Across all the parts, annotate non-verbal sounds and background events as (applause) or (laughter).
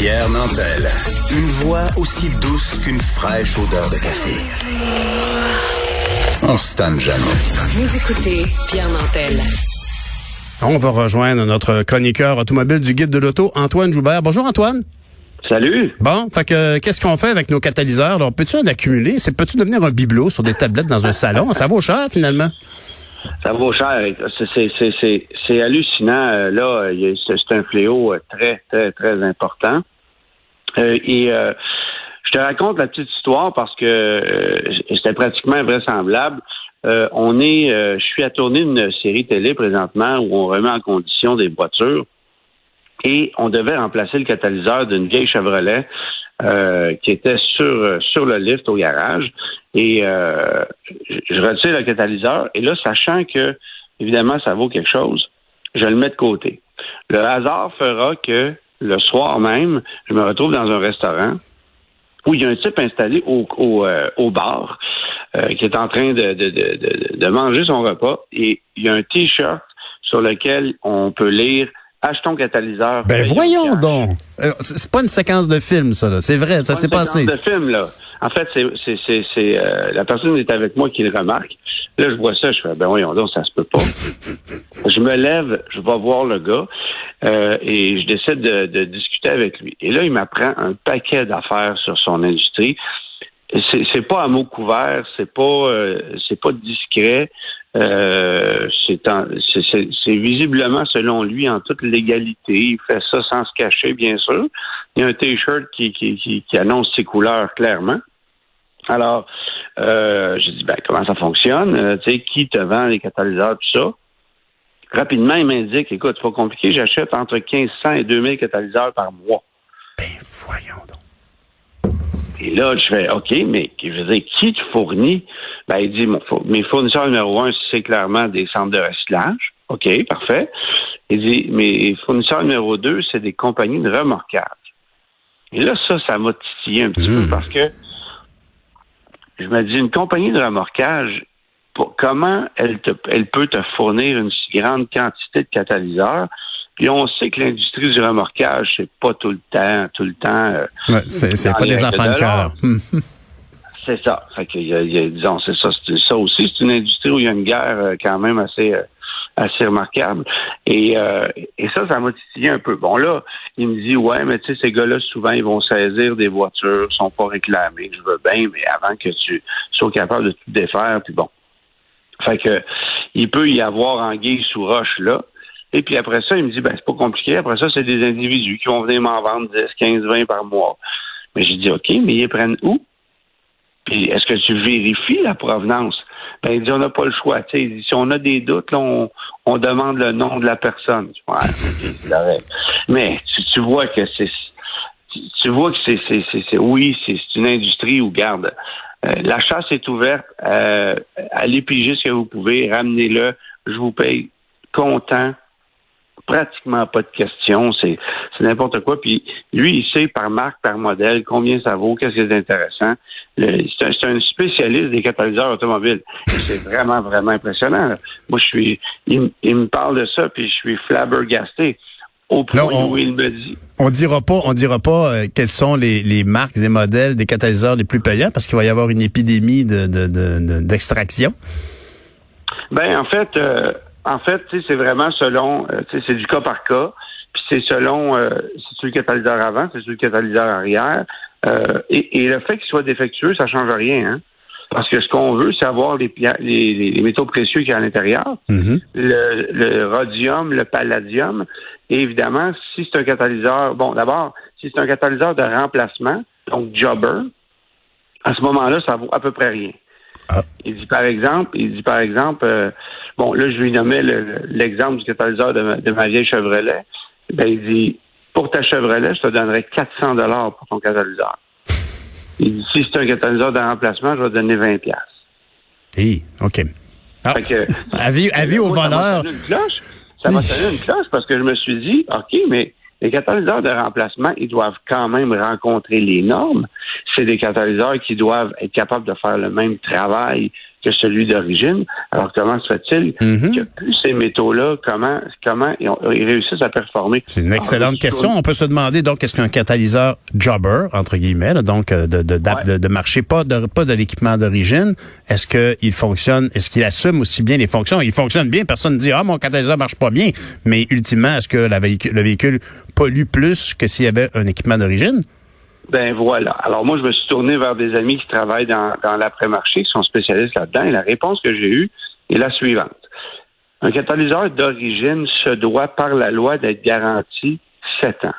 Pierre Nantel. Une voix aussi douce qu'une fraîche odeur de café. On se tanne jamais. Vous écoutez Pierre Nantel. On va rejoindre notre chroniqueur automobile du guide de l'auto, Antoine Joubert. Bonjour Antoine. Salut. Bon, fait que qu'est-ce qu'on fait avec nos catalyseurs? Alors, peux-tu en accumuler? C'est peux-tu devenir un bibelot sur des tablettes dans un salon? Ça vaut cher finalement. Ça vaut cher. C'est hallucinant. Euh, là, c'est un fléau euh, très, très, très important. Euh, et je te raconte la petite histoire parce que c'était pratiquement invraisemblable. on est, je suis à tourner une série télé présentement où on remet en condition des voitures et on devait remplacer le catalyseur d'une vieille Chevrolet euh, qui était sur sur le lift au garage. Et euh, je retire le catalyseur. Et là, sachant que évidemment ça vaut quelque chose, je le mets de côté. Le hasard fera que le soir même, je me retrouve dans un restaurant où il y a un type installé au, au, euh, au bar qui est en train de, de, de, de manger son repas et il y a un t-shirt sur lequel on peut lire achetons catalyseur. Ben voyons donc. Euh, c'est pas une séquence de film, ça. C'est vrai, ça s'est passé. Une séquence de film, là. En fait, c'est c'est c'est euh, la personne qui est avec moi qui le remarque. Là, je vois ça, je fais ben voyons donc, ça se peut pas. je me lève, je vais voir le gars euh, et je décide de, de, discuter avec lui. Et là, il m'apprend un paquet d'affaires sur son industrie. C'est pas à mot couvert, c'est pas c'est pas discret. Euh, c'est visiblement, selon lui, en toute légalité. Il fait ça sans se cacher, bien sûr. Il y a un T-shirt qui, annonce ses couleurs clairement. Alors, euh, j'ai dit, ben, comment ça fonctionne? Euh, tu sais, qui te vend les catalyseurs, tout ça? Rapidement, il m'indique, écoute, c'est pas compliqué, j'achète entre 1500 et 2000 catalyseurs par mois. Ben, voyons. Et là, je fais, OK, mais je veux dire, qui te fournit? Ben, il dit, mes fournisseurs numéro un, c'est clairement des centres de recyclage. OK, parfait. Il dit, mes fournisseurs numéro deux, c'est des compagnies de remorquage. Et là, ça, ça m'a titillé un petit peu mmh. parce que je me dis, une compagnie de remorquage, comment elle, te, elle peut te fournir une si grande quantité de catalyseurs puis on sait que l'industrie du remorquage, c'est pas tout le temps, tout le temps. Euh, ouais, c'est pas des enfants de, cœur. (laughs) c'est ça. Fait que, y a, y a, disons, c'est ça, ça aussi. C'est une industrie où il y a une guerre euh, quand même assez euh, assez remarquable. Et, et ça, ça m'a titillé un peu. Bon, là, il me dit, ouais, mais tu sais, ces gars-là, souvent, ils vont saisir des voitures, sont pas réclamés. Je veux bien, mais avant que tu sois capable de tout défaire, puis bon. Fait que, il peut y avoir anguille sous roche, là. Et puis après ça, il me dit, ben, c'est pas compliqué. Après ça, c'est des individus qui vont venir m'en vendre 10, 15, 20 par mois. Mais j'ai dit, OK, mais ils prennent où? Puis est-ce que tu vérifies la provenance? Ben, il dit, on n'a pas le choix. Tu sais, si on a des doutes, là, on, on demande le nom de la personne. Ouais, mais tu, tu, vois que c'est tu, vois que c'est, c'est, c'est, oui, c'est, une industrie où, garde, euh, la chasse est ouverte, euh, allez piger ce que vous pouvez, ramenez-le, je vous paye content, pratiquement pas de questions. C'est, n'importe quoi. Puis lui, il sait par marque, par modèle, combien ça vaut, qu'est-ce qui est intéressant. c'est, un, spécialiste des catalyseurs automobiles. c'est vraiment, vraiment impressionnant. Moi, je suis. Il, me parle de ça, puis je suis flabbergasté. Au point où il me dit. On dira pas, on dira pas euh, quelles sont les, marques et modèles des catalyseurs les plus payants parce qu'il va y avoir une épidémie de, d'extraction. ben en fait, euh, en fait, c'est vraiment selon, euh, c'est du cas par cas. Puis c'est selon, euh, c'est le catalyseur avant, c'est le catalyseur arrière. Euh, et, le fait qu'il soit défectueux, ça change rien. Hein? Parce que ce qu'on veut, c'est avoir les, les, les, métaux précieux qui y a à l'intérieur, mm-hmm. le, le, rhodium, le palladium. Et évidemment, si c'est un catalyseur, bon, d'abord, si c'est un catalyseur de remplacement, donc jobber, à ce moment-là, ça vaut à peu près rien. Ah. Il dit par exemple, il dit par exemple, euh, bon là je lui nommais l'exemple du catalyseur de ma, vieille Chevrolet. Ben il dit pour ta Chevrolet, je te donnerais 400 dollars pour ton catalyseur. Il dit si c'est un catalyseur de remplacement, je vais te donner 20 pièces. Oui, ok. Ah. (laughs) avis, avis au voleur. Ça m'a sonné une cloche parce que je me suis dit, ok, mais les catalyseurs de remplacement, ils doivent quand même rencontrer les normes. C'est des catalyseurs qui doivent être capables de faire le même travail que celui d'origine. Alors, comment se fait-il Mhm. a plus ces métaux-là? Comment, comment ils, ont- ils réussissent à performer? C'est une excellente Ah, question. On peut se demander donc est-ce qu'un catalyseur jobber entre guillemets, là, donc euh, de de, Ouais. de, de marché, pas de pas de l'équipement d'origine, est-ce qu'il fonctionne, est-ce qu'il assume aussi bien les fonctions? Il fonctionne bien, personne ne dit ah mon catalyseur marche pas bien, mais ultimement est-ce que la véhicule, le véhicule pollue plus que s'il y avait un équipement d'origine? Ben voilà. Alors moi, je me suis tourné vers des amis qui travaillent dans, l'après-marché, qui sont spécialistes là-dedans, et la réponse que j'ai eue est la suivante. Un catalyseur d'origine se doit par la loi d'être garanti 7 ans.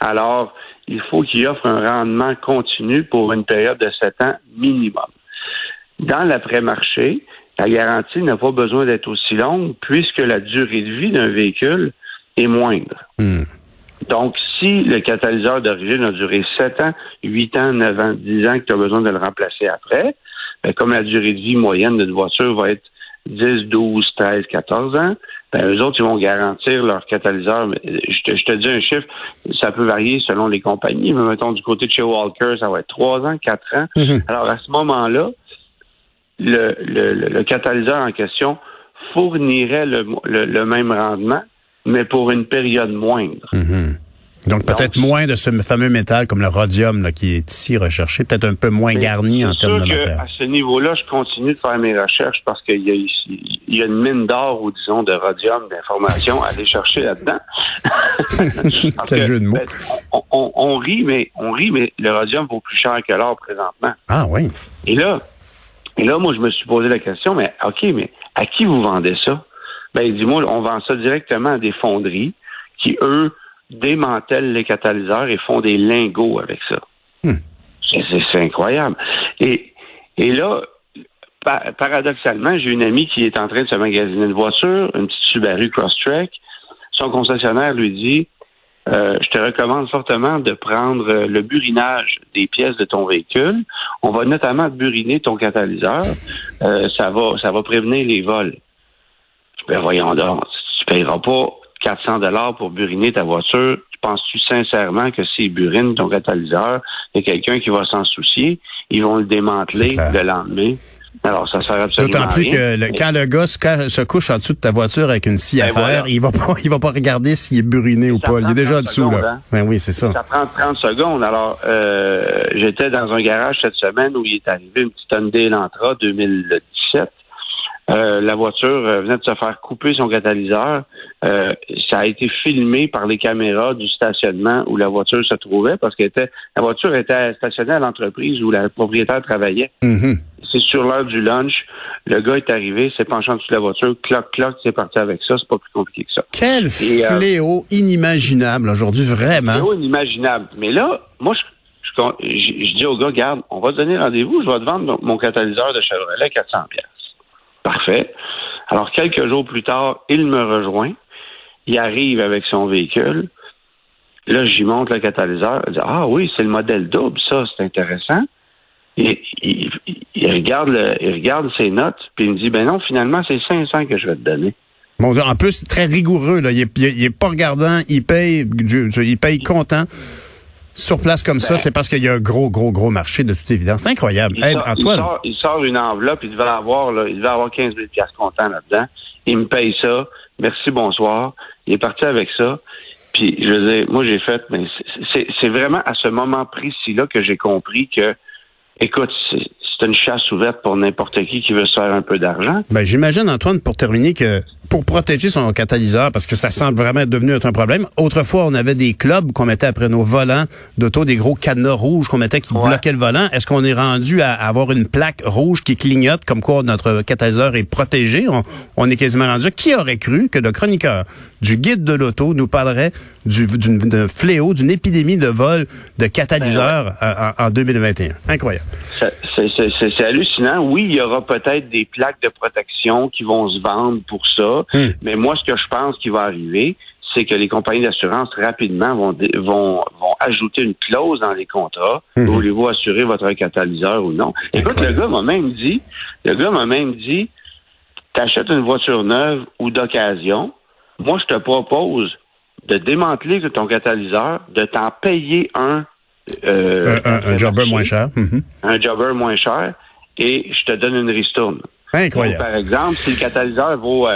Alors, il faut qu'il offre un rendement continu pour une période de 7 ans minimum. Dans l'après-marché, la garantie n'a pas besoin d'être aussi longue puisque la durée de vie d'un véhicule est moindre. Hmm. Donc, si le catalyseur d'origine a duré 7 ans, 8 ans, 9 ans, 10 ans, que tu as besoin de le remplacer après, ben, comme la durée de vie moyenne d'une voiture va être 10, 12, 13, 14 ans, ben, eux autres, ils vont garantir leur catalyseur. Mais Je te, je te dis un chiffre, ça peut varier selon les compagnies, mais mettons du côté de chez Walker, ça va être 3 ans, 4 ans. Mhm. Alors, à ce moment-là, le, le, le- le catalyseur en question fournirait le, le- le même rendement, mais pour une période moindre. Mhm. Donc peut-être moins de ce fameux métal comme le rhodium là, qui est ici recherché, peut-être un peu moins garni en termes de que matière. À ce niveau-là, je continue de faire mes recherches parce qu'il y a ici, il y a une mine d'or ou disons de rhodium d'informations à aller chercher là-dedans. (laughs) Quel que, jeu de mots. ben, on, on- on rit, mais on rit, mais le rhodium vaut plus cher que l'or présentement. Ah oui. Et là, et là, moi, je me suis posé la question, mais OK, mais à qui vous vendez ça? Ben, dis-moi, on vend ça directement à des fonderies qui, eux, démantèlent les catalyseurs et font des lingots avec ça. Hmm. C'est- incroyable. Et, et là, pa- paradoxalement, j'ai une amie qui est en train de se magasiner une voiture, une petite Subaru Crosstrek. Son concessionnaire lui dit euh, je te recommande fortement de prendre euh, le burinage des pièces de ton véhicule. On va notamment buriner ton catalyseur. Euh, ça va, ça va prévenir les vols. Ben voyons donc, tu payeras pas 400 dollars pour buriner ta voiture. Penses-tu sincèrement que s'ils burinent ton catalyseur, il y a quelqu'un qui va s'en soucier, ils vont le démanteler le lendemain. Alors, ça sert absolument D'autant plus rien. que le- quand le gars se, couche en dessous de ta voiture avec une scie à Ben faire, il va pas, (laughs) il va pas regarder s'il est buriné ou pas. Il est déjà 30 dessous là. hein. Ben oui, c'est ça. Ça prend 30 secondes. Alors, euh, j'étais dans un garage cette semaine où il est arrivé une petite Hyundai Elantra 2017. Euh, la voiture euh, venait de se faire couper son catalyseur. Euh, ça a été filmé par les caméras du stationnement où la voiture se trouvait parce que la voiture était stationnée à l'entreprise où la propriétaire travaillait. Mhm. C'est sur l'heure du lunch. Le gars est arrivé, s'est penché en dessous de la voiture, cloc, cloc, c'est parti avec ça. C'est pas plus compliqué que ça. Quel Et, euh, fléau inimaginable aujourd'hui, vraiment. C'est inimaginable. Mais là, moi, je, je, dis au gars, garde, on va te donner rendez-vous, je vais te vendre mon, mon catalyseur de Chevrolet 400 pièces. Parfait. Alors, quelques jours plus tard, il me rejoint. Il arrive avec son véhicule. Là, j'y montre le catalyseur. Il dit, ah oui, c'est le modèle double, ça, c'est intéressant. Et, il, regarde il regarde ses notes, puis il me dit, ben non, finalement, c'est 500 que je vais te donner. Bon, en plus, très rigoureux. Là. Il, est, il est- il est pas regardant. Il paye, il paye content. Sur place comme ça, Ben. c'est parce qu'il y a un gros, gros, gros marché de toute évidence. C'est incroyable. Il, Hey, sort, il Antoine, sort- il sort une enveloppe, il devait avoir, là, il devait avoir 15 000 piastres comptant là-dedans. Il me paye ça. Merci, bonsoir. Il est parti avec ça. Puis, je veux dire, moi, j'ai fait, mais c'est- vraiment à ce moment précis-là que j'ai compris que, écoute, c'est c'est une chasse ouverte pour n'importe qui qui veut se faire un peu d'argent. ben, j'imagine, Antoine, pour terminer, que pour protéger son catalyseur, parce que ça semble vraiment être devenu un problème, autrefois, on avait des clubs qu'on mettait après nos volants d'auto, des gros cadenas rouges qu'on mettait qui Ouais. bloquaient le volant. Est-ce qu'on est rendu à avoir une plaque rouge qui clignote comme quoi notre catalyseur est protégé? On, on est quasiment rendu. Qui aurait cru que le chroniqueur du guide de l'auto nous parlerait du, d'un fléau, d'une épidémie de vol de catalyseurs Ben en, en 2021? Incroyable. Ça- C'est c'est- c'est- c'est hallucinant. Oui, il y aura peut-être des plaques de protection qui vont se vendre pour ça, Hmm. mais moi, ce que je pense qui va arriver, c'est que les compagnies d'assurance rapidement vont, vont, vont ajouter une clause dans les contrats. Mhm. Voulez-vous assurer votre catalyseur ou non? Écoute, le gars m'a même dit, le gars m'a même dit, t'achètes une voiture neuve ou d'occasion, moi, je te propose de démanteler ton catalyseur, de t'en payer un. euh, Un, un- un jobber moins cher. Mhm. un jobber moins cher et je te donne une ristourne. Incroyable. par exemple, si le catalyseur vaut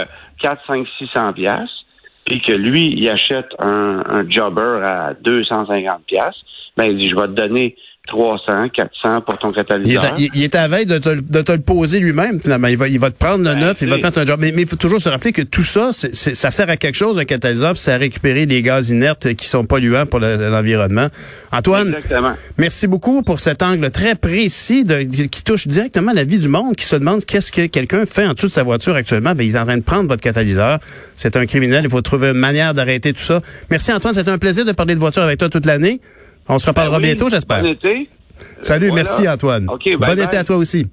4, 5, 600 pièces puis que lui, il achète un, un jobber à 250 pièces ben il dit, je vais te donner 300, 400 pour ton catalyseur. Il est, à, il est à veille de te, de te le poser lui-même, finalement. Il va, il va te prendre le ben, neuf, il va te mettre un job. Mais il faut toujours se rappeler que tout ça, c'est, ça sert à quelque chose, un catalyseur, c'est à récupérer les gaz inertes qui sont polluants pour l'environnement. Antoine, Exactement. merci beaucoup pour cet angle très précis de, qui touche directement la vie du monde, qui se demande qu'est-ce que quelqu'un fait en dessous de sa voiture actuellement. Ben, il est en train de prendre votre catalyseur. C'est un criminel. Il faut trouver une manière d'arrêter tout ça. Merci Antoine, c'était un plaisir de parler de voiture avec toi toute l'année. On se reparlera Ben oui, bientôt, j'espère. Bon été. Salut, Voilà. merci Antoine. OK, bye bon bye. été à toi aussi.